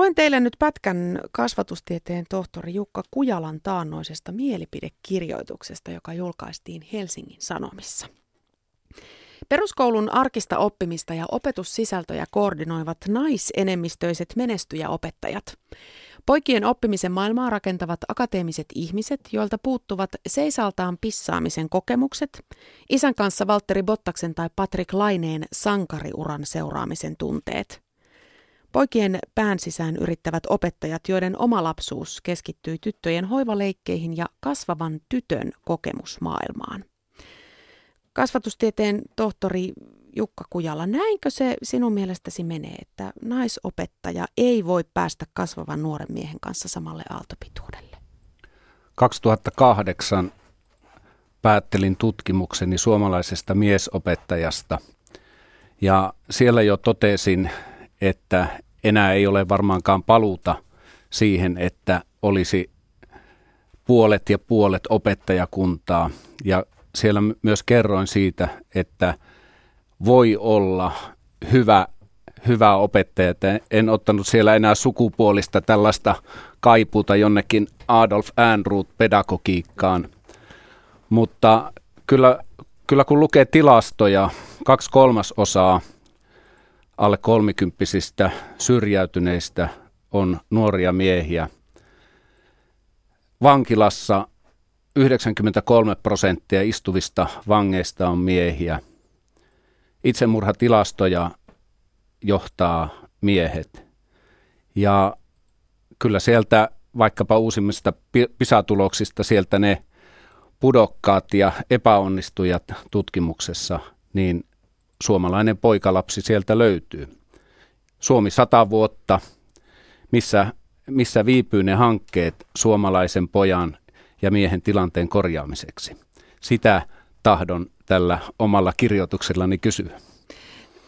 Luen teille nyt pätkän kasvatustieteen tohtori Jukka Kujalan taannoisesta mielipidekirjoituksesta, joka julkaistiin Helsingin Sanomissa. Peruskoulun arkista oppimista ja opetussisältöjä koordinoivat naisenemmistöiset menestyjäopettajat. Poikien oppimisen maailmaa rakentavat akateemiset ihmiset, joilta puuttuvat seisaltaan pissaamisen kokemukset, isän kanssa Valtteri Bottaksen tai Patrick Laineen sankariuran seuraamisen tunteet. Poikien pään sisään yrittävät opettajat, joiden oma lapsuus keskittyi tyttöjen hoivaleikkeihin ja kasvavan tytön kokemusmaailmaan. Kasvatustieteen tohtori Jukka Kujala, näinkö se sinun mielestäsi menee, että naisopettaja ei voi päästä kasvavan nuoren miehen kanssa samalle aaltopituudelle? 2008 päättelin tutkimukseni suomalaisesta miesopettajasta ja siellä jo totesin, että enää ei ole varmaankaan paluuta siihen, että olisi puolet ja puolet opettajakuntaa ja siellä myös kerroin siitä, että voi olla hyvä, hyvä opettaja. En ottanut siellä enää sukupuolista tällaista kaipuuta jonnekin Adolf Ehrnroot pedagogiikkaan. Mutta kyllä, kyllä kun lukee tilastoja, kaksi kolmasosaa alle kolmikymppisistä syrjäytyneistä on nuoria miehiä. Vankilassa 93 prosenttia istuvista vangeista on miehiä. Itsemurhatilastoja johtaa miehet. Ja kyllä sieltä vaikkapa uusimmista pisatuloksista sieltä ne pudokkaat ja epäonnistujat tutkimuksessa, niin suomalainen poikalapsi sieltä löytyy. Suomi sata vuotta, missä, missä viipyy ne hankkeet suomalaisen pojan ja miehen tilanteen korjaamiseksi. Sitä tahdon tällä omalla kirjoituksellani kysyä.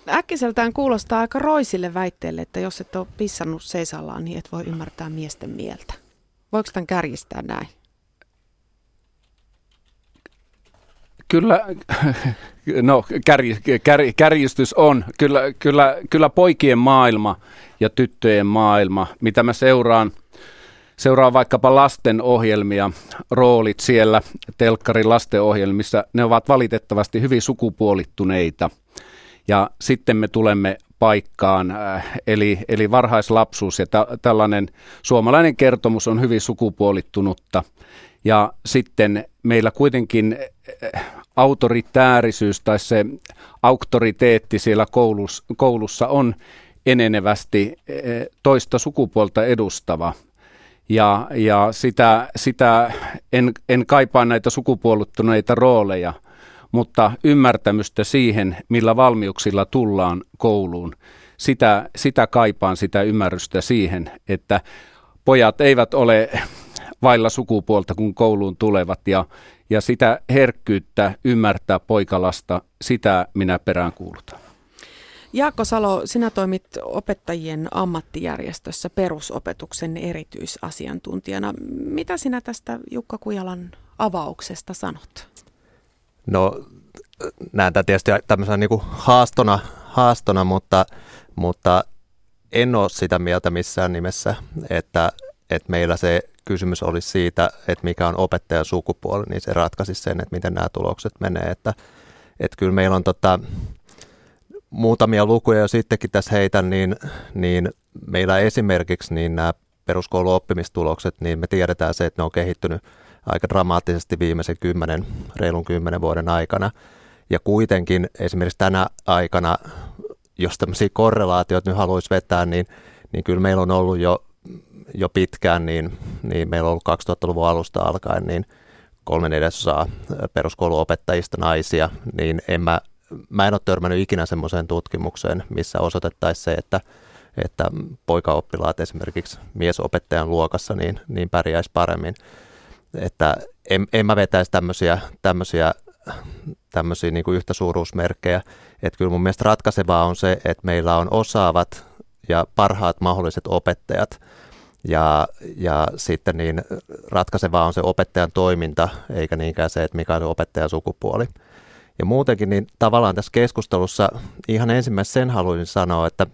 Äkkiseltään kuulostaa aika roisille väitteelle, että jos et ole pissannut seisallaan, niin et voi ymmärtää miesten mieltä. Voiko tämän kärjistää näin? Kyllä, no kär, kär, kärjistys on. Kyllä, kyllä, kyllä poikien maailma ja tyttöjen maailma, mitä mä seuraan – seuraa vaikkapa lastenohjelmia, roolit siellä telkkarin lastenohjelmissa, ne ovat valitettavasti hyvin sukupuolittuneita. Ja sitten me tulemme paikkaan, äh, eli, eli varhaislapsuus ja ta, tällainen suomalainen kertomus on hyvin sukupuolittunutta. Ja sitten meillä kuitenkin äh, autoritäärisyys tai se auktoriteetti siellä koulussa, koulussa on enenevästi äh, toista sukupuolta edustava ja, ja sitä, sitä en, en kaipaa näitä sukupuolittuneita rooleja, mutta ymmärtämystä siihen, millä valmiuksilla tullaan kouluun. Sitä, sitä kaipaan, sitä ymmärrystä siihen, että pojat eivät ole vailla sukupuolta, kun kouluun tulevat ja, ja sitä herkkyyttä ymmärtää poikalasta, sitä minä peräänkuulutan. Jaakko Salo, sinä toimit opettajien ammattijärjestössä perusopetuksen erityisasiantuntijana. Mitä sinä tästä Jukka Kujalan avauksesta sanot? No näen tämä tietysti tämmöisenä niin kuin haastona, haastona mutta, mutta en ole sitä mieltä missään nimessä, että, että meillä se kysymys olisi siitä, että mikä on opettajan sukupuoli, niin se ratkaisi sen, että miten nämä tulokset menee. Että, että kyllä meillä on tota, muutamia lukuja jo sittenkin tässä heitän, niin, niin meillä esimerkiksi niin nämä peruskoulun oppimistulokset, niin me tiedetään se, että ne on kehittynyt aika dramaattisesti viimeisen kymmenen, reilun kymmenen vuoden aikana. Ja kuitenkin esimerkiksi tänä aikana, jos tämmöisiä korrelaatioita nyt haluaisi vetää, niin, niin kyllä meillä on ollut jo, jo pitkään, niin, niin meillä on ollut 2000-luvun alusta alkaen, niin kolme neljäsosaa peruskouluopettajista naisia, niin en mä mä en ole törmännyt ikinä semmoiseen tutkimukseen, missä osoitettaisiin se, että, että poikaoppilaat esimerkiksi miesopettajan luokassa niin, niin pärjäisi paremmin. Että en, en mä vetäisi tämmöisiä, tämmöisiä, tämmöisiä niin kuin yhtä suuruusmerkkejä. Että kyllä mun mielestä ratkaisevaa on se, että meillä on osaavat ja parhaat mahdolliset opettajat. Ja, ja sitten niin ratkaisevaa on se opettajan toiminta, eikä niinkään se, että mikä on opettajan sukupuoli. Ja muutenkin niin tavallaan tässä keskustelussa ihan ensimmäisen sen haluaisin sanoa, että,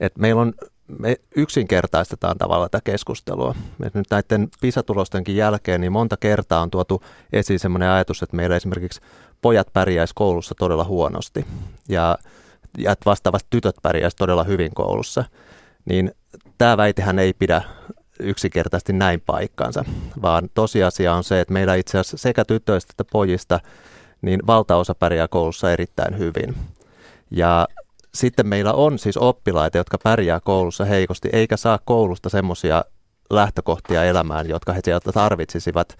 että meillä, on, me yksinkertaistetaan tavalla tätä keskustelua. Et nyt näiden PISA-tulostenkin jälkeen niin monta kertaa on tuotu esiin sellainen ajatus, että meillä esimerkiksi pojat pärjäisi koulussa todella huonosti ja, ja vastaavasti tytöt pärjäisi todella hyvin koulussa. Niin tämä väitehän ei pidä yksinkertaisesti näin paikkaansa, vaan tosiasia on se, että meillä itse asiassa sekä tytöistä että pojista niin valtaosa pärjää koulussa erittäin hyvin. Ja sitten meillä on siis oppilaita, jotka pärjää koulussa heikosti, eikä saa koulusta semmoisia lähtökohtia elämään, jotka he sieltä tarvitsisivat.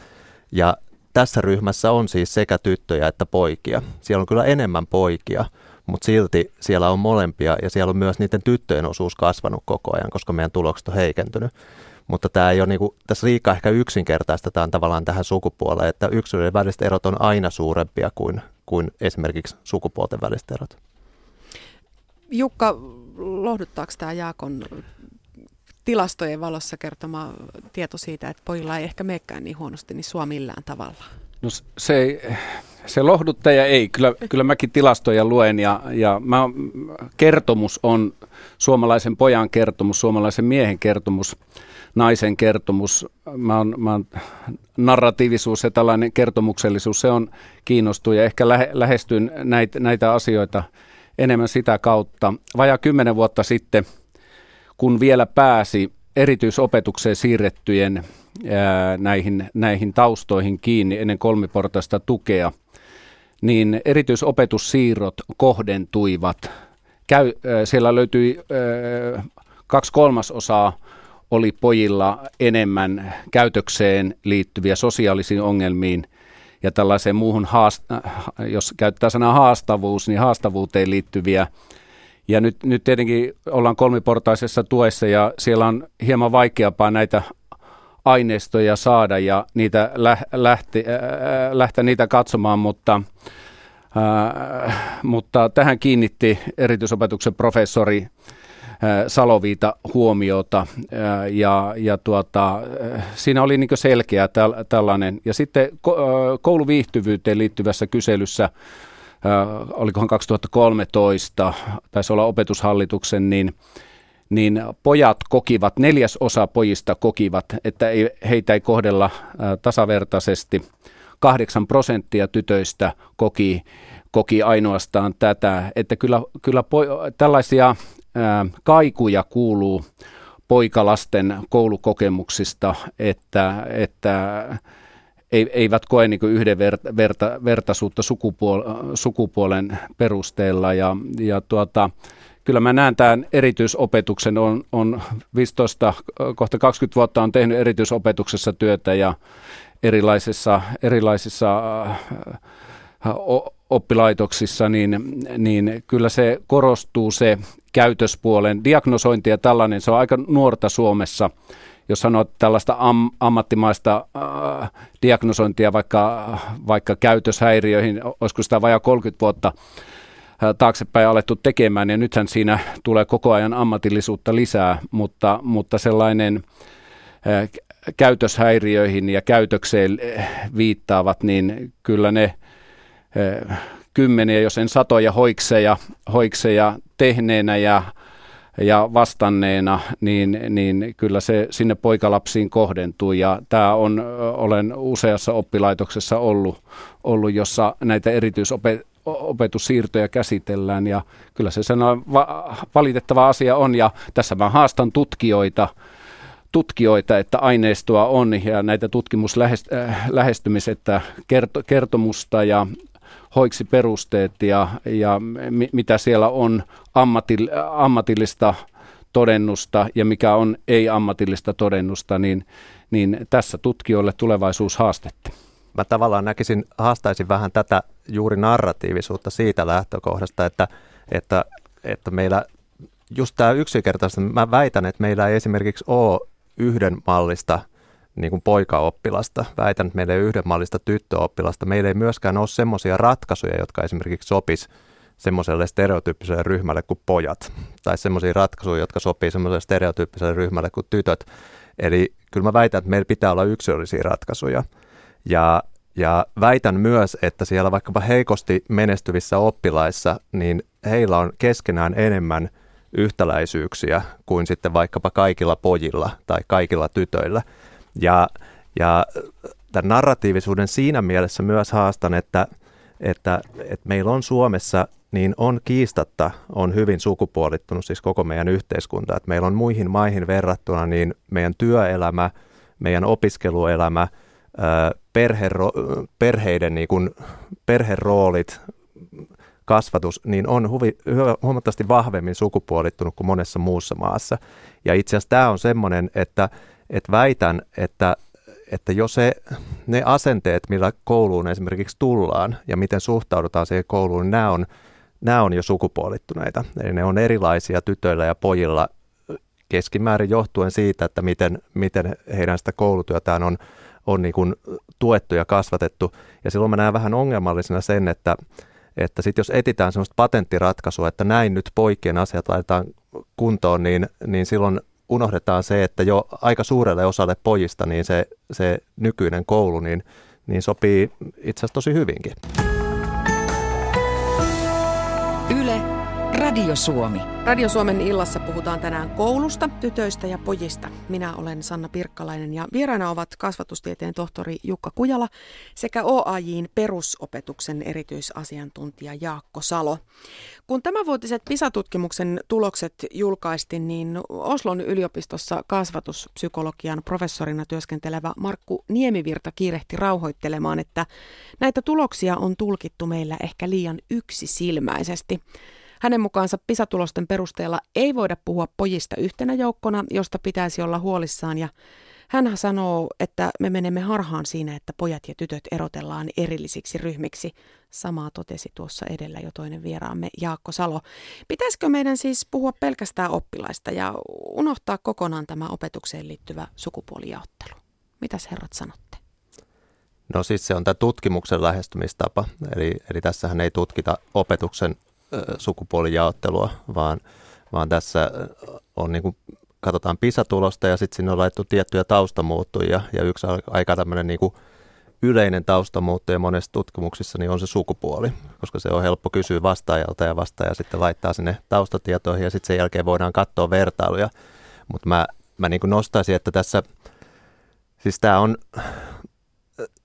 Ja tässä ryhmässä on siis sekä tyttöjä että poikia. Siellä on kyllä enemmän poikia, mutta silti siellä on molempia ja siellä on myös niiden tyttöjen osuus kasvanut koko ajan, koska meidän tulokset on heikentynyt. Mutta tämä ei ole niinku, tässä liikaa ehkä yksinkertaistetaan tavallaan tähän sukupuoleen, että yksilöiden väliset erot on aina suurempia kuin, kuin esimerkiksi sukupuolten väliset erot. Jukka, lohduttaako tämä Jaakon tilastojen valossa kertoma tieto siitä, että pojilla ei ehkä meekään niin huonosti, niin sua millään tavalla? No se, se lohduttaja ei. Kyllä, kyllä mäkin tilastoja luen ja, ja mä, kertomus on suomalaisen pojan kertomus, suomalaisen miehen kertomus, naisen kertomus. Mä oon, mä oon, narratiivisuus ja tällainen kertomuksellisuus, se on kiinnostuu ja ehkä lähe, lähestyn näitä, näitä asioita enemmän sitä kautta. Vajaa kymmenen vuotta sitten, kun vielä pääsi erityisopetukseen siirrettyjen ää, näihin, näihin taustoihin kiinni ennen kolmiportaista tukea, niin erityisopetussiirrot kohdentuivat. Käy, ää, siellä löytyi ää, kaksi kolmasosaa oli pojilla enemmän käytökseen liittyviä sosiaalisiin ongelmiin ja tällaiseen muuhun, haast- jos käyttää sanaa haastavuus, niin haastavuuteen liittyviä. Ja nyt, nyt tietenkin ollaan kolmiportaisessa tuessa ja siellä on hieman vaikeampaa näitä aineistoja saada ja niitä lähti, äh, lähteä niitä katsomaan, mutta, äh, mutta tähän kiinnitti erityisopetuksen professori Saloviita huomiota ja, ja tuota, siinä oli niin selkeä täl, tällainen. Ja sitten kouluviihtyvyyteen liittyvässä kyselyssä, olikohan 2013, taisi olla opetushallituksen, niin niin pojat kokivat, neljäs osa pojista kokivat, että ei, heitä ei kohdella tasavertaisesti. Kahdeksan prosenttia tytöistä koki, koki ainoastaan tätä, että kyllä, kyllä po, tällaisia kaikuja kuuluu poikalasten koulukokemuksista, että, että eivät koe niin yhdenvertaisuutta sukupuol, sukupuolen perusteella. Ja, ja tuota, kyllä mä näen tämän erityisopetuksen, on, on 15, kohta 20 vuotta on tehnyt erityisopetuksessa työtä ja erilaisissa, erilaisissa oppilaitoksissa, niin, niin kyllä se korostuu se käytöspuolen diagnosointi ja tällainen, se on aika nuorta Suomessa. Jos sanot tällaista am, ammattimaista äh, diagnosointia vaikka, vaikka käytöshäiriöihin, olisiko sitä vajaa 30 vuotta taaksepäin alettu tekemään, ja nythän siinä tulee koko ajan ammatillisuutta lisää, mutta, mutta sellainen käytöshäiriöihin ja käytökseen viittaavat, niin kyllä ne kymmeniä, jos en satoja hoikseja, hoikseja tehneenä ja, ja vastanneena, niin, niin kyllä se sinne poikalapsiin kohdentuu. Ja tämä on, olen useassa oppilaitoksessa ollut, ollut jossa näitä erityisopetussiirtoja käsitellään ja kyllä se sellainen va- valitettava asia on ja tässä mä haastan tutkijoita, tutkijoita, että aineistoa on ja näitä tutkimuslähestymisettä, kertomusta ja hoiksi perusteet ja, ja mi, mitä siellä on ammatil, ammatillista todennusta ja mikä on ei-ammatillista todennusta, niin, niin tässä tutkijoille tulevaisuushaastetta. Mä tavallaan näkisin, haastaisin vähän tätä juuri narratiivisuutta siitä lähtökohdasta, että, että, että meillä just tämä yksinkertaisesti, mä väitän, että meillä ei esimerkiksi ole yhden mallista niin kuin poikaoppilasta. Väitän, että meillä ei ole yhden mallista tyttöoppilasta. Meillä ei myöskään ole semmoisia ratkaisuja, jotka esimerkiksi sopis semmoiselle stereotyyppiselle ryhmälle kuin pojat. Tai semmoisia ratkaisuja, jotka sopii semmoiselle stereotyyppiselle ryhmälle kuin tytöt. Eli kyllä mä väitän, että meillä pitää olla yksilöllisiä ratkaisuja. Ja, ja väitän myös, että siellä vaikkapa heikosti menestyvissä oppilaissa, niin heillä on keskenään enemmän yhtäläisyyksiä kuin sitten vaikkapa kaikilla pojilla tai kaikilla tytöillä. Ja, ja tämän narratiivisuuden siinä mielessä myös haastan, että, että, että meillä on Suomessa niin on kiistatta on hyvin sukupuolittunut siis koko meidän yhteiskunta. Että meillä on muihin maihin verrattuna niin meidän työelämä, meidän opiskeluelämä, perheiden niin kuin, perheroolit, kasvatus, niin on huvi, huomattavasti vahvemmin sukupuolittunut kuin monessa muussa maassa. Ja itse asiassa tämä on semmoinen, että, että väitän, että, että jo se, ne asenteet, millä kouluun esimerkiksi tullaan ja miten suhtaudutaan siihen kouluun, niin nämä on, nämä on jo sukupuolittuneita. Eli ne on erilaisia tytöillä ja pojilla keskimäärin johtuen siitä, että miten, miten heidän sitä koulutyötään on, on niin kuin tuettu ja kasvatettu. Ja silloin mä näen vähän ongelmallisena sen, että, että sit jos etitään sellaista patenttiratkaisua, että näin nyt poikien asiat laitetaan kuntoon, niin, niin silloin unohdetaan se, että jo aika suurelle osalle pojista niin se, se nykyinen koulu niin, niin sopii itse asiassa tosi hyvinkin. Radio Suomi. Radio Suomen illassa puhutaan tänään koulusta, tytöistä ja pojista. Minä olen Sanna Pirkkalainen ja vieraana ovat kasvatustieteen tohtori Jukka Kujala sekä OAJin perusopetuksen erityisasiantuntija Jaakko Salo. Kun tämänvuotiset PISA-tutkimuksen tulokset julkaistiin, niin Oslon yliopistossa kasvatuspsykologian professorina työskentelevä Markku Niemivirta kiirehti rauhoittelemaan, että näitä tuloksia on tulkittu meillä ehkä liian yksisilmäisesti. Hänen mukaansa pisatulosten perusteella ei voida puhua pojista yhtenä joukkona, josta pitäisi olla huolissaan ja hän sanoo, että me menemme harhaan siinä, että pojat ja tytöt erotellaan erillisiksi ryhmiksi. Samaa totesi tuossa edellä jo toinen vieraamme Jaakko Salo. Pitäisikö meidän siis puhua pelkästään oppilaista ja unohtaa kokonaan tämä opetukseen liittyvä sukupuolijaottelu? Mitäs herrat sanotte? No siis se on tämä tutkimuksen lähestymistapa. Eli, eli tässähän ei tutkita opetuksen sukupuolijaottelua, vaan, vaan tässä on niin kuin, katsotaan PISA-tulosta ja sitten sinne on laittu tiettyjä taustamuuttuja ja yksi aika tämmöinen niin kuin yleinen taustamuuttuja monessa tutkimuksissa niin on se sukupuoli, koska se on helppo kysyä vastaajalta ja vastaaja sitten laittaa sinne taustatietoihin ja sitten sen jälkeen voidaan katsoa vertailuja. Mutta mä, mä niin nostaisin, että tässä, siis tämä on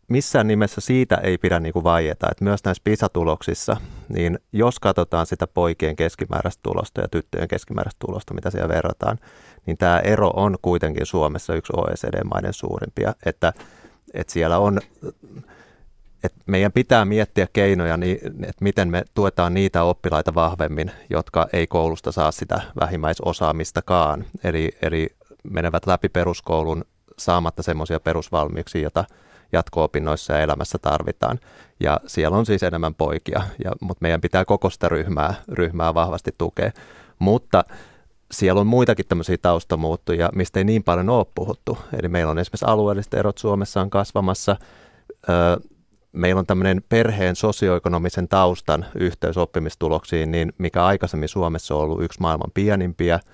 missään nimessä siitä ei pidä niin kuin vaieta, että myös näissä PISA-tuloksissa, niin jos katsotaan sitä poikien keskimääräistä tulosta ja tyttöjen keskimääräistä tulosta, mitä siellä verrataan, niin tämä ero on kuitenkin Suomessa yksi OECD-maiden suurimpia, että, että siellä on, että meidän pitää miettiä keinoja, niin, että miten me tuetaan niitä oppilaita vahvemmin, jotka ei koulusta saa sitä vähimmäisosaamistakaan, eli, eli menevät läpi peruskoulun saamatta semmoisia perusvalmiuksia, joita jatko-opinnoissa ja elämässä tarvitaan. Ja siellä on siis enemmän poikia, ja, mutta meidän pitää koko sitä ryhmää, ryhmää vahvasti tukea. Mutta siellä on muitakin tämmöisiä taustamuuttuja, mistä ei niin paljon ole puhuttu. Eli meillä on esimerkiksi alueelliset erot Suomessa on kasvamassa. meillä on tämmöinen perheen sosioekonomisen taustan yhteys oppimistuloksiin, niin mikä aikaisemmin Suomessa on ollut yksi maailman pienimpiä –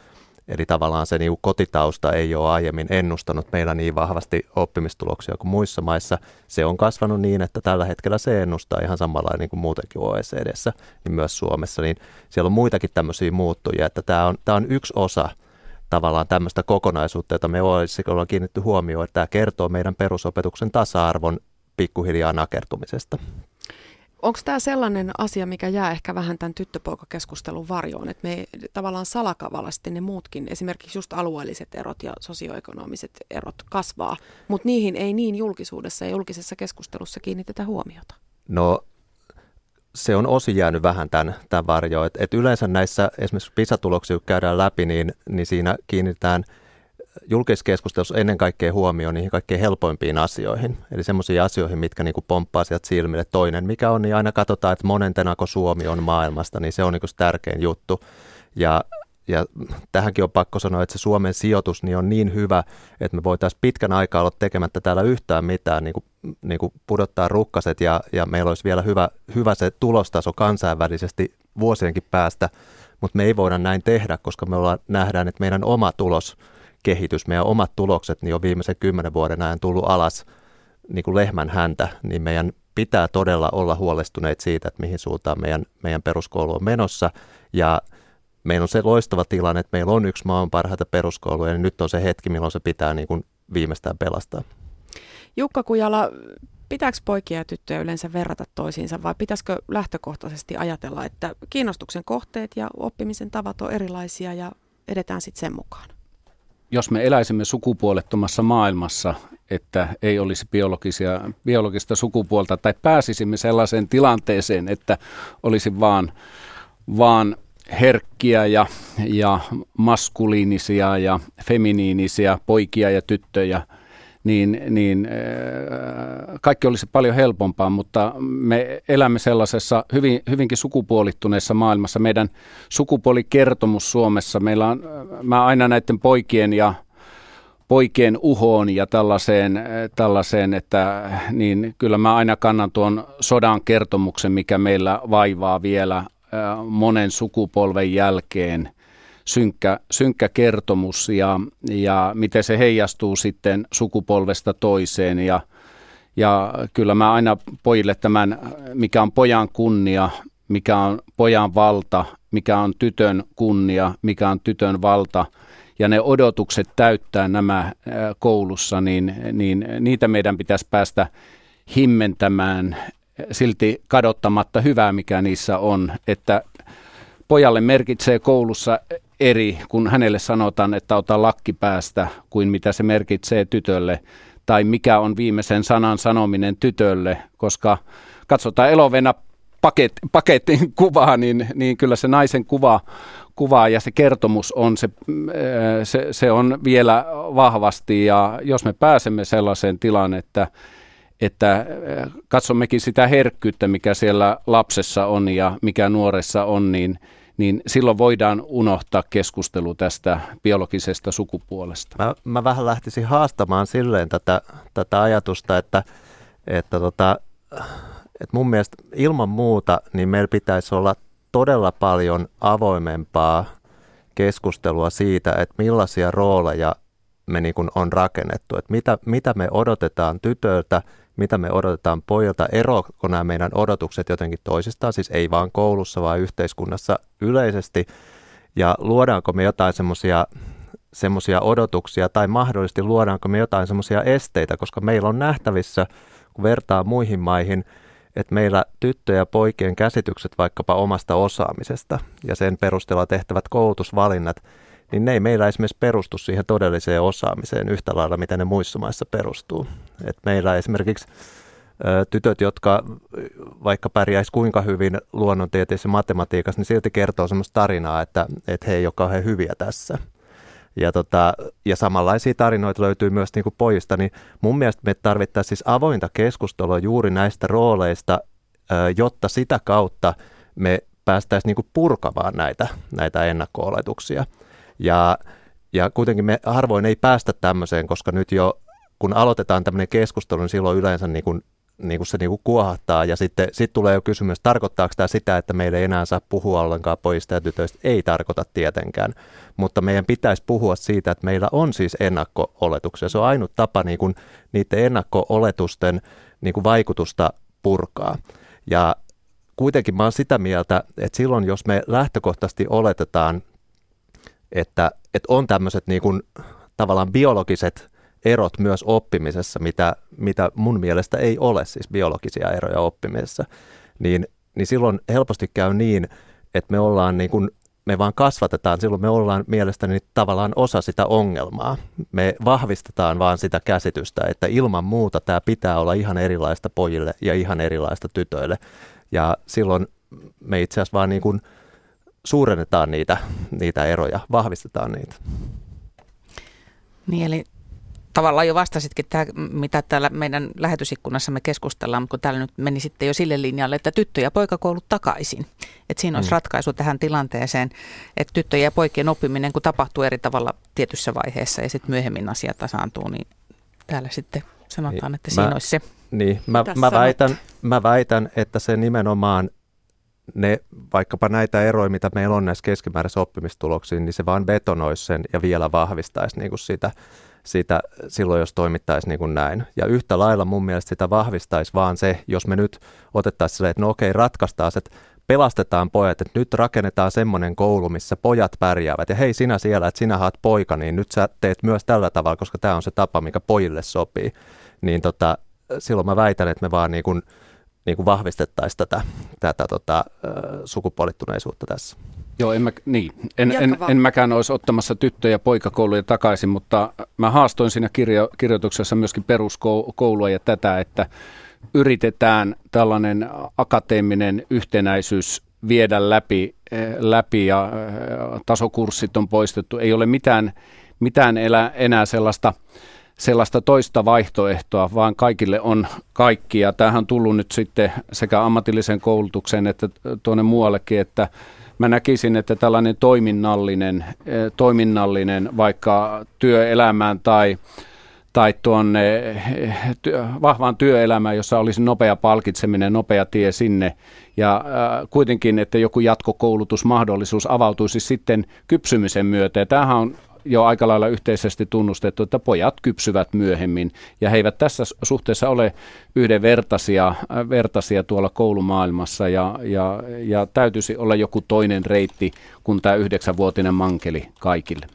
Eli tavallaan se niin kotitausta ei ole aiemmin ennustanut meillä niin vahvasti oppimistuloksia kuin muissa maissa. Se on kasvanut niin, että tällä hetkellä se ennustaa ihan samalla niin kuin muutenkin OECDssä, niin myös Suomessa. Niin siellä on muitakin tämmöisiä muuttujia, että tämä on, tämä on yksi osa tavallaan tämmöistä kokonaisuutta, jota me ollaan kiinnitetty huomioon, että tämä kertoo meidän perusopetuksen tasa-arvon pikkuhiljaa nakertumisesta. Onko tämä sellainen asia, mikä jää ehkä vähän tämän tyttöpoikakeskustelun varjoon, että me tavallaan salakavalasti ne muutkin, esimerkiksi just alueelliset erot ja sosioekonomiset erot kasvaa, mutta niihin ei niin julkisuudessa ja julkisessa keskustelussa kiinnitetä huomiota? No se on osi jäänyt vähän tämän, tämän varjoon. Et, et yleensä näissä esimerkiksi PISA-tuloksia, käydään läpi, niin, niin siinä kiinnitetään – julkiskeskustelussa ennen kaikkea huomioon niihin kaikkein helpoimpiin asioihin. Eli semmoisiin asioihin, mitkä niin pomppaa sieltä silmille. Toinen, mikä on, niin aina katsotaan, että monentenako Suomi on maailmasta, niin se on niin tärkein juttu. Ja, ja tähänkin on pakko sanoa, että se Suomen sijoitus niin on niin hyvä, että me voitaisiin pitkän aikaa olla tekemättä täällä yhtään mitään, niin kuin, niin kuin pudottaa rukkaset ja, ja meillä olisi vielä hyvä, hyvä se tulostaso kansainvälisesti vuosienkin päästä, mutta me ei voida näin tehdä, koska me ollaan, nähdään, että meidän oma tulos – kehitys, meidän omat tulokset niin on viimeisen kymmenen vuoden ajan tullut alas niin kuin lehmän häntä, niin meidän pitää todella olla huolestuneet siitä, että mihin suuntaan meidän, meidän peruskoulu on menossa. Ja meillä on se loistava tilanne, että meillä on yksi maan parhaita peruskouluja, niin nyt on se hetki, milloin se pitää niin kuin viimeistään pelastaa. Jukka Kujala, pitääkö poikia ja tyttöjä yleensä verrata toisiinsa vai pitäisikö lähtökohtaisesti ajatella, että kiinnostuksen kohteet ja oppimisen tavat on erilaisia ja edetään sitten sen mukaan? Jos me eläisimme sukupuolettomassa maailmassa, että ei olisi biologisia, biologista sukupuolta tai pääsisimme sellaiseen tilanteeseen, että olisi vaan, vaan herkkiä ja, ja maskuliinisia ja feminiinisiä poikia ja tyttöjä, niin, niin äh, kaikki olisi paljon helpompaa, mutta me elämme sellaisessa hyvin, hyvinkin sukupuolittuneessa maailmassa. Meidän sukupuolikertomus Suomessa, meillä on, mä aina näiden poikien ja poikien uhoon ja tällaiseen, tällaiseen, että niin kyllä mä aina kannan tuon sodan kertomuksen, mikä meillä vaivaa vielä monen sukupolven jälkeen synkkä, synkkä kertomus ja, ja miten se heijastuu sitten sukupolvesta toiseen. Ja, ja kyllä mä aina pojille tämän, mikä on pojan kunnia, mikä on pojan valta, mikä on tytön kunnia, mikä on tytön valta. Ja ne odotukset täyttää nämä koulussa, niin, niin niitä meidän pitäisi päästä himmentämään silti kadottamatta hyvää, mikä niissä on, että pojalle merkitsee koulussa eri, kun hänelle sanotaan, että ota lakki päästä, kuin mitä se merkitsee tytölle, tai mikä on viimeisen sanan sanominen tytölle, koska katsotaan elovena paket, paketin kuvaa, niin, niin kyllä se naisen kuva, kuva ja se kertomus on, se, se, se on vielä vahvasti, ja jos me pääsemme sellaiseen tilaan, että että äh, katsommekin sitä herkkyyttä, mikä siellä lapsessa on ja mikä nuoressa on, niin, niin silloin voidaan unohtaa keskustelu tästä biologisesta sukupuolesta. Mä, mä vähän lähtisin haastamaan silleen tätä, tätä ajatusta, että, että, tota, että mun mielestä ilman muuta niin meillä pitäisi olla todella paljon avoimempaa keskustelua siitä, että millaisia rooleja me niin on rakennettu, että mitä, mitä me odotetaan tytöltä – mitä me odotetaan pojilta, eroako nämä meidän odotukset jotenkin toisistaan, siis ei vaan koulussa, vaan yhteiskunnassa yleisesti, ja luodaanko me jotain semmoisia semmoisia odotuksia tai mahdollisesti luodaanko me jotain semmoisia esteitä, koska meillä on nähtävissä, kun vertaa muihin maihin, että meillä tyttöjen ja poikien käsitykset vaikkapa omasta osaamisesta ja sen perusteella tehtävät koulutusvalinnat – niin ne ei meillä esimerkiksi perustu siihen todelliseen osaamiseen yhtä lailla, miten ne muissa maissa perustuu. Et meillä esimerkiksi tytöt, jotka vaikka pärjäisi kuinka hyvin luonnontieteessä ja matematiikassa, niin silti kertoo semmoista tarinaa, että, että he ei ole kauhean hyviä tässä. Ja, tota, ja samanlaisia tarinoita löytyy myös niin kuin pojista, niin mun mielestä me tarvittaisiin siis avointa keskustelua juuri näistä rooleista, jotta sitä kautta me päästäisiin niin kuin purkamaan näitä, näitä ennakko-oletuksia. Ja, ja kuitenkin me harvoin ei päästä tämmöiseen, koska nyt jo kun aloitetaan tämmöinen keskustelu, niin silloin yleensä niin kuin, niin kuin se niin kuin kuohahtaa ja sitten sit tulee jo kysymys, tarkoittaako tämä sitä, että meillä ei enää saa puhua ollenkaan pojista ja tytöistä? Ei tarkoita tietenkään, mutta meidän pitäisi puhua siitä, että meillä on siis ennakko-oletuksia. Se on ainut tapa niin kuin niiden ennakko-oletusten niin kuin vaikutusta purkaa. Ja kuitenkin mä oon sitä mieltä, että silloin jos me lähtökohtaisesti oletetaan, että, että on tämmöiset niin kuin, tavallaan biologiset erot myös oppimisessa, mitä, mitä mun mielestä ei ole, siis biologisia eroja oppimisessa, niin, niin silloin helposti käy niin, että me ollaan niin kuin, me vaan kasvatetaan, silloin me ollaan mielestäni tavallaan osa sitä ongelmaa. Me vahvistetaan vaan sitä käsitystä, että ilman muuta tämä pitää olla ihan erilaista pojille ja ihan erilaista tytöille. Ja silloin me itse asiassa vaan niin kuin suurennetaan niitä, niitä eroja, vahvistetaan niitä. Niin, eli tavallaan jo vastasitkin tähän, mitä täällä meidän lähetysikkunassa me keskustellaan, kun täällä nyt meni sitten jo sille linjalle, että tyttö- ja poikakoulut takaisin. Että siinä olisi mm. ratkaisu tähän tilanteeseen, että tyttöjen ja poikien oppiminen, kun tapahtuu eri tavalla tietyssä vaiheessa ja sitten myöhemmin asia tasaantuu, niin täällä sitten sanotaan, niin, että siinä mä, olisi se. Niin, mä, mä, väitän, mä väitän, että se nimenomaan ne, vaikkapa näitä eroja, mitä meillä on näissä keskimääräisissä oppimistuloksiin, niin se vaan betonoisi sen ja vielä vahvistaisi niin kuin sitä, sitä silloin, jos toimittaisiin niin kuin näin. Ja yhtä lailla mun mielestä sitä vahvistaisi vaan se, jos me nyt otettaisiin silleen, että no okei, ratkaistaan, että pelastetaan pojat, että nyt rakennetaan semmoinen koulu, missä pojat pärjäävät. Ja hei sinä siellä, että sinä haat poika, niin nyt sä teet myös tällä tavalla, koska tämä on se tapa, mikä pojille sopii. Niin tota, silloin mä väitän, että me vaan niin kuin, niin kuin vahvistettaisiin tätä, tätä tota, sukupuolittuneisuutta tässä. Joo, en, mä, niin. en, en, en mäkään olisi ottamassa tyttö- ja poikakouluja takaisin, mutta mä haastoin siinä kirjo, kirjoituksessa myöskin peruskoulua ja tätä, että yritetään tällainen akateeminen yhtenäisyys viedä läpi, eh, läpi ja eh, tasokurssit on poistettu. Ei ole mitään, mitään elä, enää sellaista, sellaista toista vaihtoehtoa, vaan kaikille on kaikki. Ja tämähän on tullut nyt sitten sekä ammatillisen koulutuksen että tuonne muuallekin, että mä näkisin, että tällainen toiminnallinen, eh, toiminnallinen vaikka työelämään tai tai tuonne eh, vahvaan työelämään, jossa olisi nopea palkitseminen, nopea tie sinne ja äh, kuitenkin, että joku jatkokoulutusmahdollisuus avautuisi sitten kypsymisen myötä. Ja tämähän on jo aika lailla yhteisesti tunnustettu, että pojat kypsyvät myöhemmin ja he eivät tässä suhteessa ole yhdenvertaisia äh, vertaisia tuolla koulumaailmassa ja, ja, ja täytyisi olla joku toinen reitti kuin tämä yhdeksänvuotinen mankeli kaikille.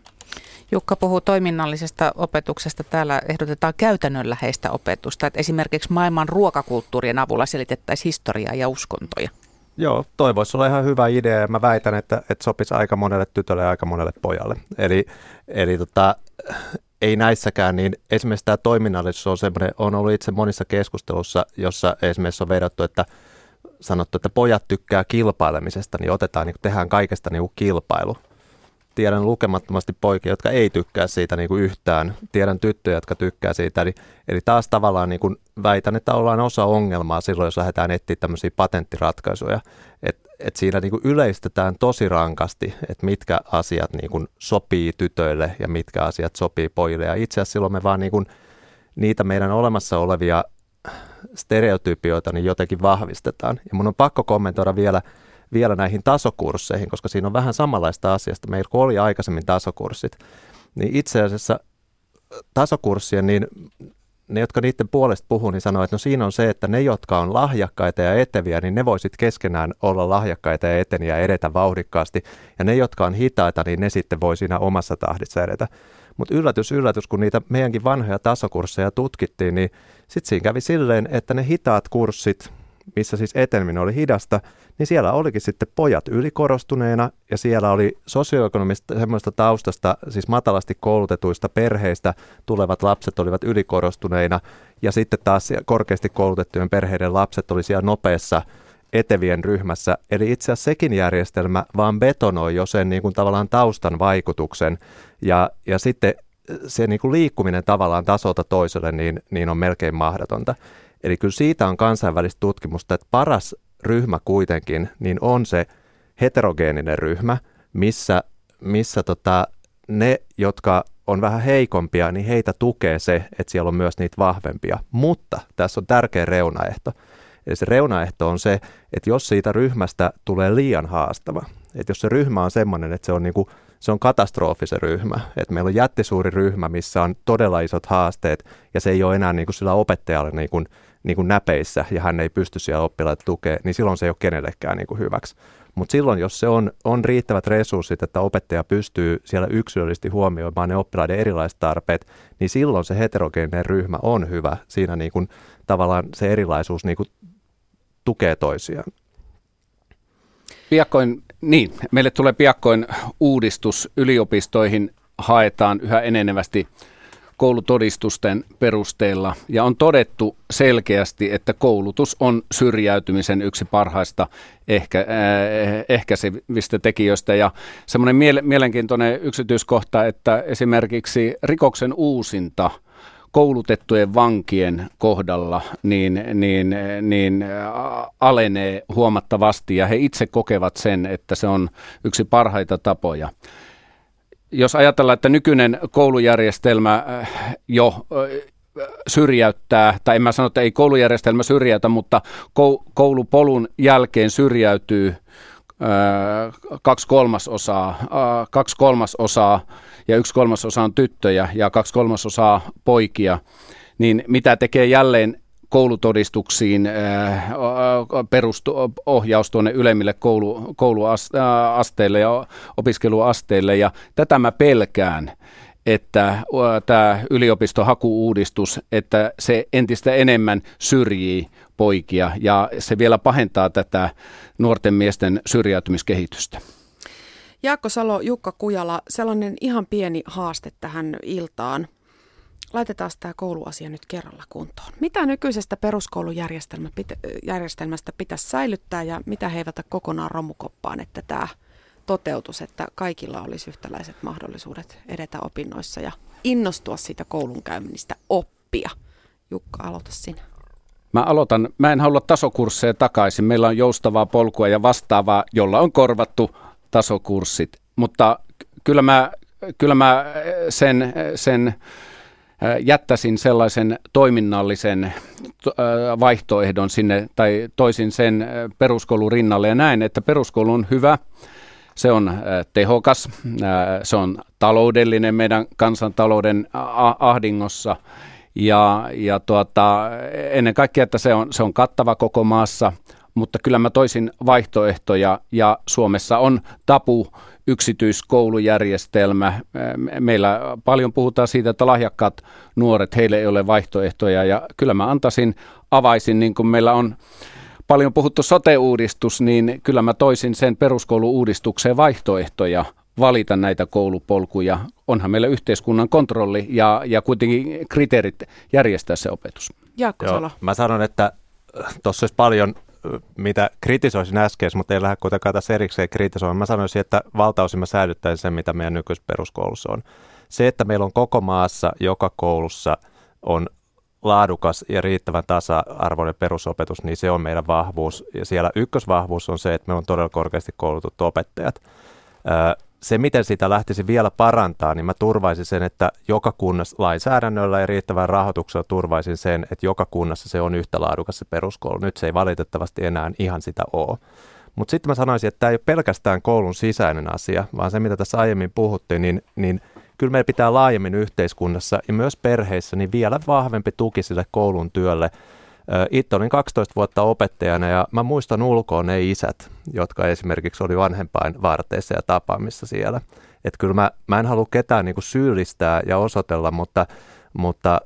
Jukka puhuu toiminnallisesta opetuksesta. Täällä ehdotetaan käytännönläheistä opetusta, että esimerkiksi maailman ruokakulttuurien avulla selitettäisiin historiaa ja uskontoja. Joo, toi voisi olla ihan hyvä idea ja mä väitän, että, että sopisi aika monelle tytölle ja aika monelle pojalle. Eli, eli tota, ei näissäkään, niin esimerkiksi tämä toiminnallisuus on semmoinen, on ollut itse monissa keskustelussa, jossa esimerkiksi on vedottu, että sanottu, että pojat tykkää kilpailemisesta, niin otetaan, niin tehdään kaikesta niin kilpailu tiedän lukemattomasti poikia, jotka ei tykkää siitä niin kuin yhtään. Tiedän tyttöjä, jotka tykkää siitä. Eli, eli taas tavallaan niin kuin väitän, että ollaan osa ongelmaa silloin, jos lähdetään etsiä tämmöisiä patenttiratkaisuja. Että et siinä niin kuin yleistetään tosi rankasti, että mitkä asiat niin kuin sopii tytöille ja mitkä asiat sopii pojille. Ja itse asiassa silloin me vaan niin kuin niitä meidän olemassa olevia stereotypioita niin jotenkin vahvistetaan. Ja mun on pakko kommentoida vielä – vielä näihin tasokursseihin, koska siinä on vähän samanlaista asiasta. Meillä kun oli aikaisemmin tasokurssit, niin itse asiassa tasokurssien, niin ne, jotka niiden puolesta puhuu, niin sanoo, että no siinä on se, että ne, jotka on lahjakkaita ja eteviä, niin ne voisit keskenään olla lahjakkaita ja eteniä ja edetä vauhdikkaasti. Ja ne, jotka on hitaita, niin ne sitten voi siinä omassa tahdissa edetä. Mutta yllätys, yllätys, kun niitä meidänkin vanhoja tasokursseja tutkittiin, niin sitten siinä kävi silleen, että ne hitaat kurssit, missä siis eteneminen oli hidasta, niin siellä olikin sitten pojat ylikorostuneena ja siellä oli sosioekonomista semmoista taustasta, siis matalasti koulutetuista perheistä tulevat lapset olivat ylikorostuneina ja sitten taas korkeasti koulutettujen perheiden lapset oli siellä nopeassa etevien ryhmässä. Eli itse asiassa sekin järjestelmä vaan betonoi jo sen niin kuin tavallaan taustan vaikutuksen ja, ja sitten se niin kuin liikkuminen tavallaan tasolta toiselle niin, niin on melkein mahdotonta. Eli kyllä siitä on kansainvälistä tutkimusta, että paras ryhmä kuitenkin niin on se heterogeeninen ryhmä, missä, missä tota, ne, jotka on vähän heikompia, niin heitä tukee se, että siellä on myös niitä vahvempia. Mutta tässä on tärkeä reunaehto. Eli se reunaehto on se, että jos siitä ryhmästä tulee liian haastava, että jos se ryhmä on sellainen, että se on, niinku, se on katastrofi se ryhmä, että meillä on jättisuuri ryhmä, missä on todella isot haasteet ja se ei ole enää niinku sillä opettajalle niinku niin kuin näpeissä ja hän ei pysty siellä oppilaita tukemaan, niin silloin se ei ole kenellekään niin kuin hyväksi. Mutta silloin, jos se on, on riittävät resurssit, että opettaja pystyy siellä yksilöllisesti huomioimaan ne oppilaiden erilaiset tarpeet, niin silloin se heterogeeninen ryhmä on hyvä. Siinä niin kuin, tavallaan se erilaisuus niin kuin, tukee toisiaan. Piakkoin, niin, meille tulee piakkoin uudistus yliopistoihin, haetaan yhä enenevästi koulutodistusten perusteella ja on todettu selkeästi, että koulutus on syrjäytymisen yksi parhaista ehkä, äh, ehkäisevistä tekijöistä. Ja semmoinen miele- mielenkiintoinen yksityiskohta, että esimerkiksi rikoksen uusinta koulutettujen vankien kohdalla niin, niin, niin alenee huomattavasti ja he itse kokevat sen, että se on yksi parhaita tapoja jos ajatellaan, että nykyinen koulujärjestelmä äh, jo äh, syrjäyttää, tai en mä sano, että ei koulujärjestelmä syrjäytä, mutta koulupolun jälkeen syrjäytyy äh, kaksi kolmasosaa, kaksi kolmasosaa ja yksi kolmasosa on tyttöjä ja kaksi kolmasosaa poikia, niin mitä tekee jälleen koulutodistuksiin perustu, ohjaus tuonne ylemmille koulu, kouluasteille ja opiskeluasteille. Ja tätä mä pelkään, että tämä yliopistohakuuudistus, että se entistä enemmän syrjii poikia ja se vielä pahentaa tätä nuorten miesten syrjäytymiskehitystä. Jaakko Salo, Jukka Kujala, sellainen ihan pieni haaste tähän iltaan. Laitetaan tämä kouluasia nyt kerralla kuntoon. Mitä nykyisestä peruskoulujärjestelmästä pitäisi säilyttää ja mitä heivata kokonaan romukoppaan, että tämä toteutus, että kaikilla olisi yhtäläiset mahdollisuudet edetä opinnoissa ja innostua siitä koulunkäynnistä oppia. Jukka, aloita sinä. Mä aloitan, mä en halua tasokursseja takaisin. Meillä on joustavaa polkua ja vastaavaa, jolla on korvattu tasokurssit. Mutta kyllä mä, kyllä mä sen, sen jättäisin sellaisen toiminnallisen vaihtoehdon sinne tai toisin sen peruskoulun rinnalle ja näin, että peruskoulu on hyvä, se on tehokas, se on taloudellinen meidän kansantalouden ahdingossa. Ja, ja tuota, ennen kaikkea, että se on, se on kattava koko maassa, mutta kyllä mä toisin vaihtoehtoja ja Suomessa on tapu yksityiskoulujärjestelmä. Meillä paljon puhutaan siitä, että lahjakkaat nuoret, heille ei ole vaihtoehtoja ja kyllä mä antaisin, avaisin, niin kuin meillä on paljon puhuttu sote-uudistus, niin kyllä mä toisin sen peruskoulu-uudistukseen vaihtoehtoja valita näitä koulupolkuja. Onhan meillä yhteiskunnan kontrolli ja, ja kuitenkin kriteerit järjestää se opetus. Jaakko Joo, Mä sanon, että äh, tuossa olisi paljon mitä kritisoisin äsken, mutta ei lähde kuitenkaan tässä erikseen kritisoimaan. Mä sanoisin, että valtaosin mä säilyttäisin sen, mitä meidän nykyisessä peruskoulussa on. Se, että meillä on koko maassa, joka koulussa on laadukas ja riittävän tasa-arvoinen perusopetus, niin se on meidän vahvuus. Ja siellä ykkösvahvuus on se, että meillä on todella korkeasti koulutut opettajat se, miten sitä lähtisi vielä parantaa, niin mä turvaisin sen, että joka kunnassa lainsäädännöllä ja riittävän rahoituksella turvaisin sen, että joka kunnassa se on yhtä laadukas se peruskoulu. Nyt se ei valitettavasti enää ihan sitä ole. Mutta sitten mä sanoisin, että tämä ei ole pelkästään koulun sisäinen asia, vaan se, mitä tässä aiemmin puhuttiin, niin, niin kyllä meidän pitää laajemmin yhteiskunnassa ja myös perheissä niin vielä vahvempi tuki sille koulun työlle – itse olin 12 vuotta opettajana ja mä muistan ulkoa ne isät, jotka esimerkiksi oli vanhempain varteissa ja tapaamissa siellä. Että kyllä mä, mä en halua ketään niinku syyllistää ja osoitella, mutta, mutta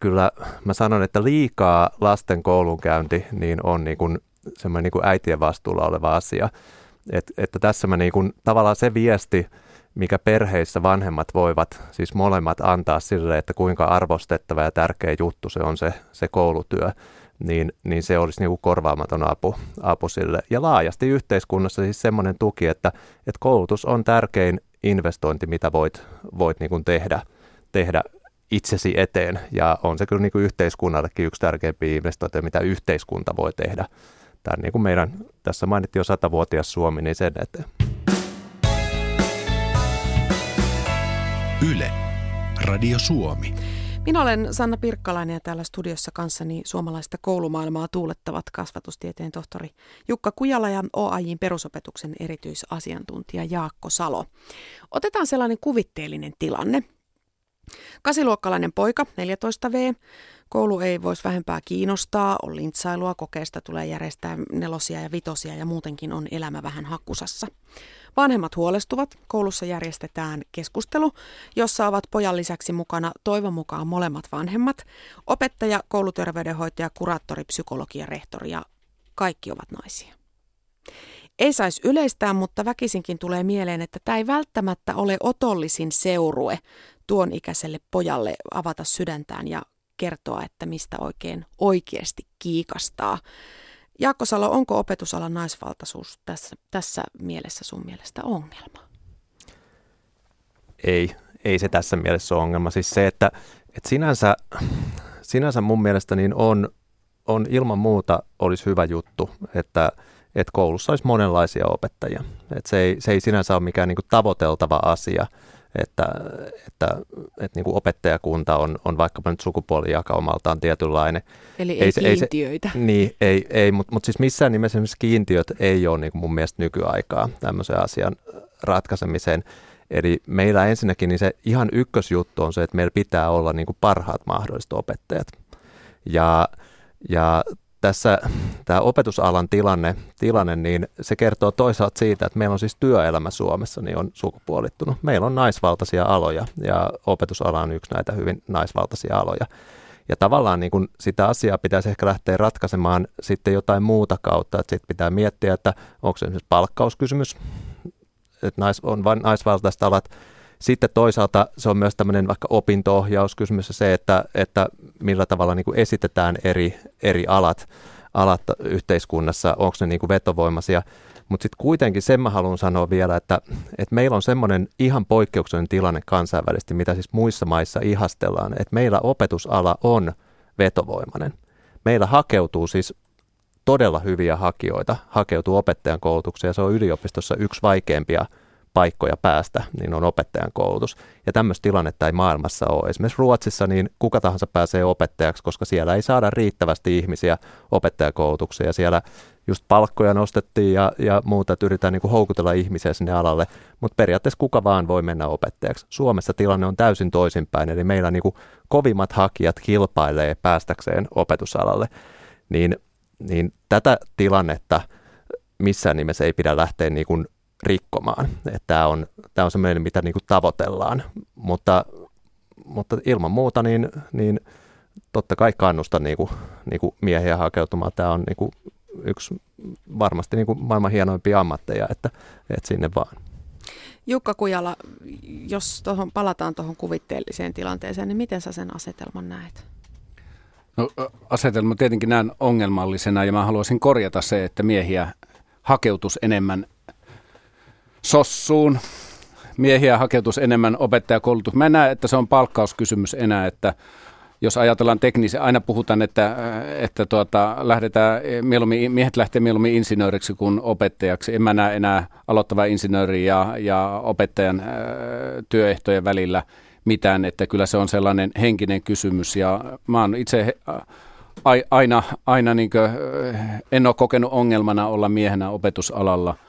kyllä mä sanon, että liikaa lasten koulunkäynti niin on niinku semmoinen niinku äitien vastuulla oleva asia. Et, että tässä mä niinku, tavallaan se viesti, mikä perheissä vanhemmat voivat, siis molemmat antaa sille, että kuinka arvostettava ja tärkeä juttu se on se, se koulutyö, niin, niin se olisi niin kuin korvaamaton apu, apu sille. Ja laajasti yhteiskunnassa siis semmoinen tuki, että, että koulutus on tärkein investointi, mitä voit, voit niin kuin tehdä, tehdä itsesi eteen. Ja on se kyllä niin kuin yhteiskunnallekin yksi tärkeimpiä investointeja, mitä yhteiskunta voi tehdä. Tämä niin kuin meidän, tässä mainittiin jo satavuotias Suomi, niin sen eteen. Yle, Radio Suomi. Minä olen Sanna Pirkkalainen ja täällä studiossa kanssani suomalaista koulumaailmaa tuulettavat kasvatustieteen tohtori Jukka Kujala ja OAJin perusopetuksen erityisasiantuntija Jaakko Salo. Otetaan sellainen kuvitteellinen tilanne. Kasiluokkalainen poika, 14V, Koulu ei voisi vähempää kiinnostaa, on lintsailua, kokeesta tulee järjestää nelosia ja vitosia ja muutenkin on elämä vähän hakkusassa. Vanhemmat huolestuvat. Koulussa järjestetään keskustelu, jossa ovat pojan lisäksi mukana toivon mukaan molemmat vanhemmat, opettaja, kouluterveydenhoitaja, kuraattori, psykologi ja rehtori ja kaikki ovat naisia. Ei saisi yleistää, mutta väkisinkin tulee mieleen, että tämä ei välttämättä ole otollisin seurue tuon ikäiselle pojalle avata sydäntään ja kertoa, että mistä oikein oikeasti kiikastaa. Jaakko Salo, onko opetusalan naisvaltaisuus tässä, tässä mielessä sun mielestä ongelma? Ei, ei se tässä mielessä ole ongelma. Siis se, että, että sinänsä, sinänsä mun mielestä niin on, on ilman muuta olisi hyvä juttu, että, että koulussa olisi monenlaisia opettajia. Että se, ei, se ei sinänsä ole mikään niin tavoiteltava asia – että, että, että niin kuin opettajakunta on, on vaikkapa nyt sukupuolijakaumaltaan tietynlainen. Eli ei, ei kiintiöitä. Ei se, niin, ei, ei mutta mut siis missään nimessä esimerkiksi kiintiöt ei ole niin kuin mun mielestä nykyaikaa tämmöisen asian ratkaisemiseen. Eli meillä ensinnäkin niin se ihan ykkösjuttu on se, että meillä pitää olla niin kuin parhaat mahdolliset opettajat. Ja Ja tässä tämä opetusalan tilanne, tilanne, niin se kertoo toisaalta siitä, että meillä on siis työelämä Suomessa, niin on sukupuolittunut. Meillä on naisvaltaisia aloja ja opetusala on yksi näitä hyvin naisvaltaisia aloja. Ja tavallaan niin kun sitä asiaa pitäisi ehkä lähteä ratkaisemaan sitten jotain muuta kautta, että sitten pitää miettiä, että onko se esimerkiksi palkkauskysymys, että nais, on vain naisvaltaiset alat, sitten toisaalta se on myös tämmöinen vaikka opinto-ohjauskysymys ja se, että, että millä tavalla niin kuin esitetään eri, eri alat, alat yhteiskunnassa, onko ne niin kuin vetovoimaisia. Mutta sitten kuitenkin sen mä haluan sanoa vielä, että, että meillä on semmoinen ihan poikkeuksellinen tilanne kansainvälisesti, mitä siis muissa maissa ihastellaan, että meillä opetusala on vetovoimainen. Meillä hakeutuu siis todella hyviä hakijoita, hakeutuu opettajan koulutukseen ja se on yliopistossa yksi vaikeimpia paikkoja päästä, niin on opettajan koulutus. Ja tämmöistä tilannetta ei maailmassa ole. Esimerkiksi Ruotsissa niin kuka tahansa pääsee opettajaksi, koska siellä ei saada riittävästi ihmisiä opettajakoulutukseen ja siellä just palkkoja nostettiin ja, ja muuta, että yritetään niin kuin houkutella ihmisiä sinne alalle, mutta periaatteessa kuka vaan voi mennä opettajaksi. Suomessa tilanne on täysin toisinpäin, eli meillä niin kuin kovimmat hakijat kilpailee päästäkseen opetusalalle, niin, niin tätä tilannetta missään nimessä ei pidä lähteä niin kuin rikkomaan. Että tämä on, tämä on semmoinen, mitä niin kuin tavoitellaan, mutta, mutta ilman muuta niin, niin totta kai kannustan niin kuin, niin kuin miehiä hakeutumaan. Tämä on niin kuin yksi varmasti niin kuin maailman hienoimpia ammatteja, että, että sinne vaan. Jukka Kujala, jos tohon, palataan tuohon kuvitteelliseen tilanteeseen, niin miten sä sen asetelman näet? No, asetelma tietenkin näen ongelmallisena ja mä haluaisin korjata se, että miehiä hakeutus enemmän sossuun, miehiä hakeutus enemmän opettajakoulutus. Mä en näe, että se on palkkauskysymys enää, että jos ajatellaan teknisiä, aina puhutaan, että, että tuota, lähdetään mieluummin, miehet lähtee mieluummin insinööriksi kuin opettajaksi. En mä näe enää aloittava insinööri ja, ja opettajan ää, työehtojen välillä mitään, että kyllä se on sellainen henkinen kysymys. Ja mä oon itse aina, aina niin kuin, en ole kokenut ongelmana olla miehenä opetusalalla –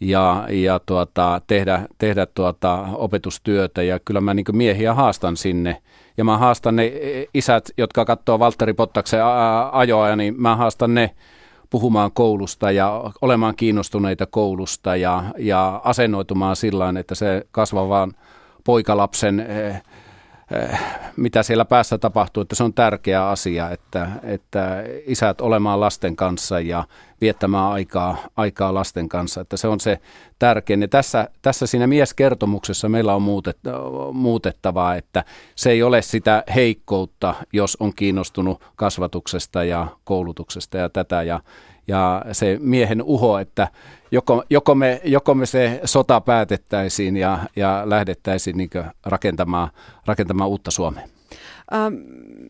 ja, ja tuota, tehdä, tehdä tuota opetustyötä. Ja kyllä mä niin miehiä haastan sinne. Ja mä haastan ne isät, jotka katsoo Valtteri Pottaksen ajoa, niin mä haastan ne puhumaan koulusta ja olemaan kiinnostuneita koulusta ja, ja asennoitumaan sillä että se kasvavaan poikalapsen Eh, mitä siellä päässä tapahtuu, että se on tärkeä asia, että, että isät olemaan lasten kanssa ja viettämään aikaa, aikaa lasten kanssa, että se on se tärkein. Ja tässä, tässä siinä mieskertomuksessa meillä on muutet, muutettavaa, että se ei ole sitä heikkoutta, jos on kiinnostunut kasvatuksesta ja koulutuksesta ja tätä ja, ja se miehen uho, että joko, joko, me, joko me se sota päätettäisiin ja, ja lähdettäisiin niin rakentamaan, rakentamaan uutta Suomea. Ähm,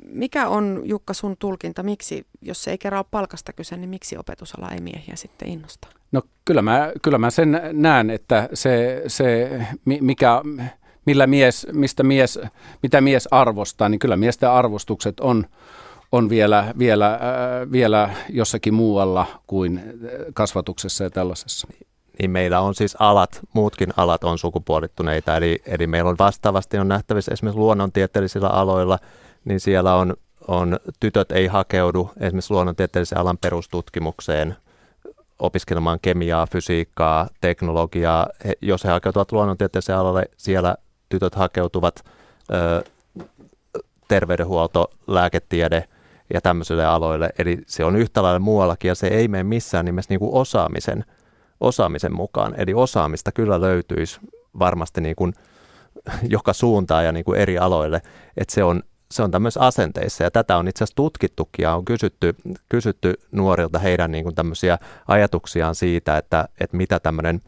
mikä on, Jukka, sun tulkinta, miksi, jos se ei kerran ole palkasta kyse, niin miksi opetusala ei miehiä sitten innosta? No kyllä mä, kyllä mä sen näen, että se, se mikä, millä mies, mistä mies, mitä mies arvostaa, niin kyllä miesten arvostukset on, on vielä, vielä, äh, vielä jossakin muualla kuin kasvatuksessa ja tällaisessa. Niin meillä on siis alat, muutkin alat on sukupuolittuneita, eli, eli meillä on vastaavasti on nähtävissä esimerkiksi luonnontieteellisillä aloilla, niin siellä on, on tytöt ei hakeudu esimerkiksi luonnontieteellisen alan perustutkimukseen opiskelemaan kemiaa, fysiikkaa, teknologiaa. He, jos he hakeutuvat luonnontieteelliseen alalle, siellä tytöt hakeutuvat ö, terveydenhuolto, lääketiede – ja tämmöisille aloille. Eli se on yhtä lailla muuallakin ja se ei mene missään nimessä niin kuin osaamisen, osaamisen mukaan. Eli osaamista kyllä löytyisi varmasti niin kuin joka suuntaan ja niin kuin eri aloille. Että se on, se on tämmöisissä asenteissa ja tätä on itse asiassa tutkittukin ja on kysytty, kysytty nuorilta heidän niin kuin tämmöisiä ajatuksiaan siitä, että, että mitä tämmöinen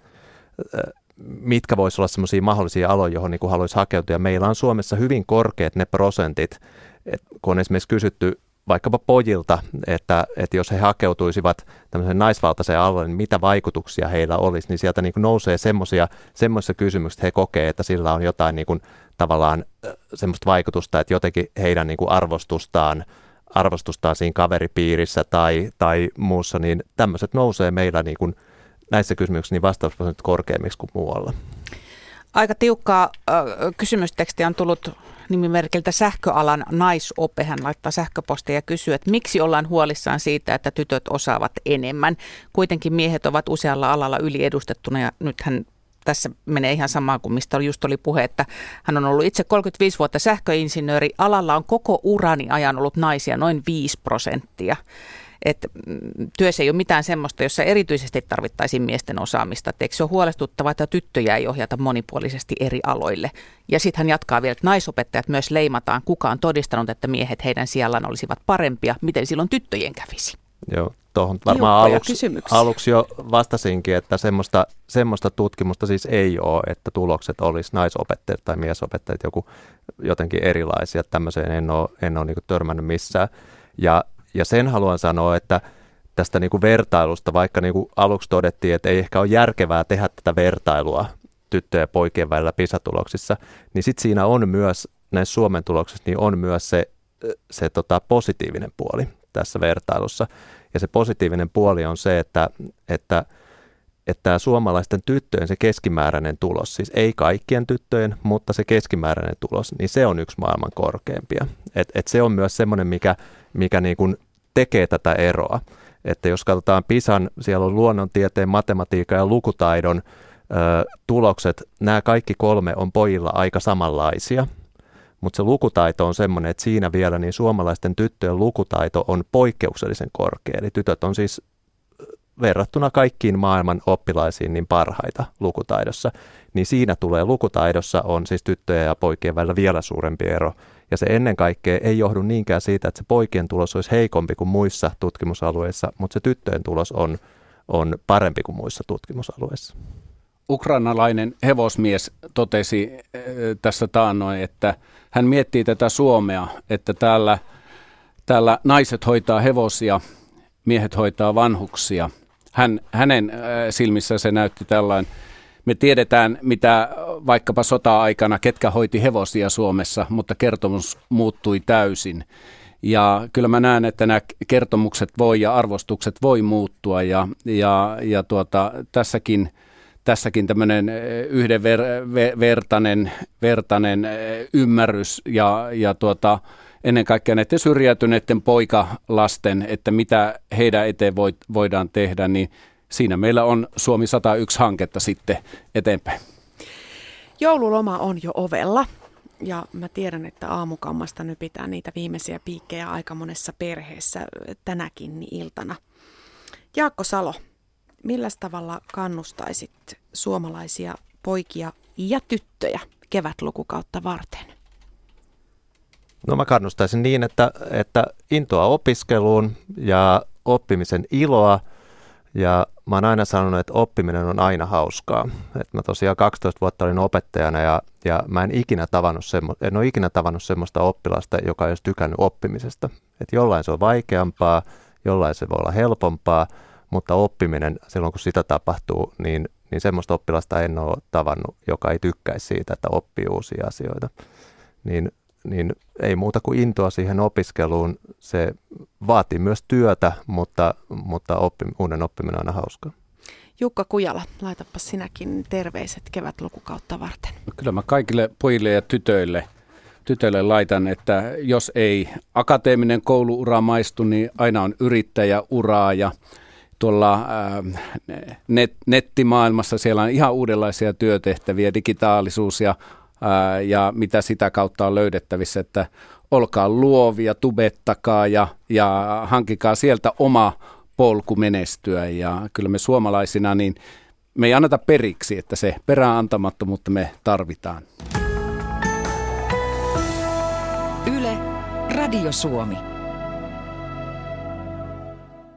mitkä voisi olla semmoisia mahdollisia aloja, johon niin haluaisi hakeutua. Ja meillä on Suomessa hyvin korkeat ne prosentit, et kun on esimerkiksi kysytty vaikkapa pojilta, että, että jos he hakeutuisivat tämmöiseen naisvaltaiseen alueelle, niin mitä vaikutuksia heillä olisi, niin sieltä niin kuin nousee semmoisia kysymyksiä, että he kokee, että sillä on jotain niin kuin, tavallaan semmoista vaikutusta, että jotenkin heidän niin kuin arvostustaan, arvostustaan siinä kaveripiirissä tai, tai muussa, niin tämmöiset nousee meillä niin kuin, näissä kysymyksissä niin vastausprosentit korkeammiksi kuin muualla. Aika tiukkaa äh, kysymystekstiä on tullut nimimerkiltä sähköalan naisope. Hän laittaa sähköpostia ja kysyy, että miksi ollaan huolissaan siitä, että tytöt osaavat enemmän. Kuitenkin miehet ovat usealla alalla yliedustettuna ja nyt hän tässä menee ihan samaan kuin mistä just oli puhe, että hän on ollut itse 35 vuotta sähköinsinööri. Alalla on koko urani ajan ollut naisia noin 5 prosenttia että mm, työssä ei ole mitään semmoista, jossa erityisesti tarvittaisiin miesten osaamista. Et eikö se ole huolestuttavaa, että tyttöjä ei ohjata monipuolisesti eri aloille? Ja sitten hän jatkaa vielä, että naisopettajat myös leimataan. Kuka on todistanut, että miehet heidän sijallaan olisivat parempia? Miten silloin tyttöjen kävisi? Joo, tuohon varmaan aluksi, aluksi jo vastasinkin, että semmoista, semmoista tutkimusta siis ei ole, että tulokset olisi naisopettajat tai miesopettajat joku jotenkin erilaisia. Tämmöiseen en ole, en ole niin törmännyt missään. Ja ja sen haluan sanoa, että tästä niin kuin vertailusta, vaikka niin kuin aluksi todettiin, että ei ehkä ole järkevää tehdä tätä vertailua tyttöjen ja poikien välillä PISA-tuloksissa, niin sitten siinä on myös, näissä Suomen tuloksissa, niin on myös se, se tota, positiivinen puoli tässä vertailussa. Ja se positiivinen puoli on se, että, että, että suomalaisten tyttöjen se keskimääräinen tulos, siis ei kaikkien tyttöjen, mutta se keskimääräinen tulos, niin se on yksi maailman korkeimpia. Et, et se on myös semmoinen, mikä mikä niin kuin tekee tätä eroa. Että jos katsotaan PISAN, siellä on luonnontieteen, matematiikan ja lukutaidon ö, tulokset, nämä kaikki kolme on pojilla aika samanlaisia. Mutta se lukutaito on semmoinen, että siinä vielä niin suomalaisten tyttöjen lukutaito on poikkeuksellisen korkea. Eli tytöt on siis verrattuna kaikkiin maailman oppilaisiin niin parhaita lukutaidossa. Niin siinä tulee lukutaidossa on siis tyttöjen ja poikien välillä vielä suurempi ero ja se ennen kaikkea ei johdu niinkään siitä, että se poikien tulos olisi heikompi kuin muissa tutkimusalueissa, mutta se tyttöjen tulos on, on parempi kuin muissa tutkimusalueissa. Ukrainalainen hevosmies totesi eh, tässä taannoin, että hän miettii tätä Suomea, että täällä, täällä naiset hoitaa hevosia, miehet hoitaa vanhuksia. Hän, hänen eh, silmissä se näytti tällainen me tiedetään, mitä vaikkapa sota-aikana, ketkä hoiti hevosia Suomessa, mutta kertomus muuttui täysin. Ja kyllä mä näen, että nämä kertomukset voi ja arvostukset voi muuttua ja, ja, ja tuota, tässäkin, tässäkin tämmöinen eh, yhdenvertainen vertainen eh, ymmärrys ja, ja tuota, ennen kaikkea näiden syrjäytyneiden poikalasten, että mitä heidän eteen voidaan tehdä, niin siinä meillä on Suomi 101 hanketta sitten eteenpäin. Joululoma on jo ovella ja mä tiedän, että aamukammasta nypitään niitä viimeisiä piikkejä aika monessa perheessä tänäkin iltana. Jaakko Salo, millä tavalla kannustaisit suomalaisia poikia ja tyttöjä kevätlukukautta varten? No mä kannustaisin niin, että, että intoa opiskeluun ja oppimisen iloa – ja mä oon aina sanonut, että oppiminen on aina hauskaa. Et mä tosiaan 12 vuotta olin opettajana ja, ja mä en, ikinä tavannut semmo, en ole ikinä tavannut semmoista oppilasta, joka ei olisi tykännyt oppimisesta. Et jollain se on vaikeampaa, jollain se voi olla helpompaa, mutta oppiminen silloin kun sitä tapahtuu, niin, niin semmoista oppilasta en ole tavannut, joka ei tykkäisi siitä, että oppii uusia asioita. Niin niin ei muuta kuin intoa siihen opiskeluun. Se vaatii myös työtä, mutta, mutta oppi, uuden oppiminen on aina hauskaa. Jukka Kujala, laitapa sinäkin terveiset kevätlukukautta varten. No kyllä mä kaikille pojille ja tytöille, tytöille laitan, että jos ei akateeminen kouluura maistu, niin aina on yrittäjäuraa ja tuolla äh, net, nettimaailmassa siellä on ihan uudenlaisia työtehtäviä, digitaalisuus ja ja mitä sitä kautta on löydettävissä, että olkaa luovia, tubettakaa ja, ja hankikaa sieltä oma polku menestyä. Ja kyllä me suomalaisina, niin me ei anneta periksi, että se peräänantamattomuutta me tarvitaan. Yle, Radio Suomi.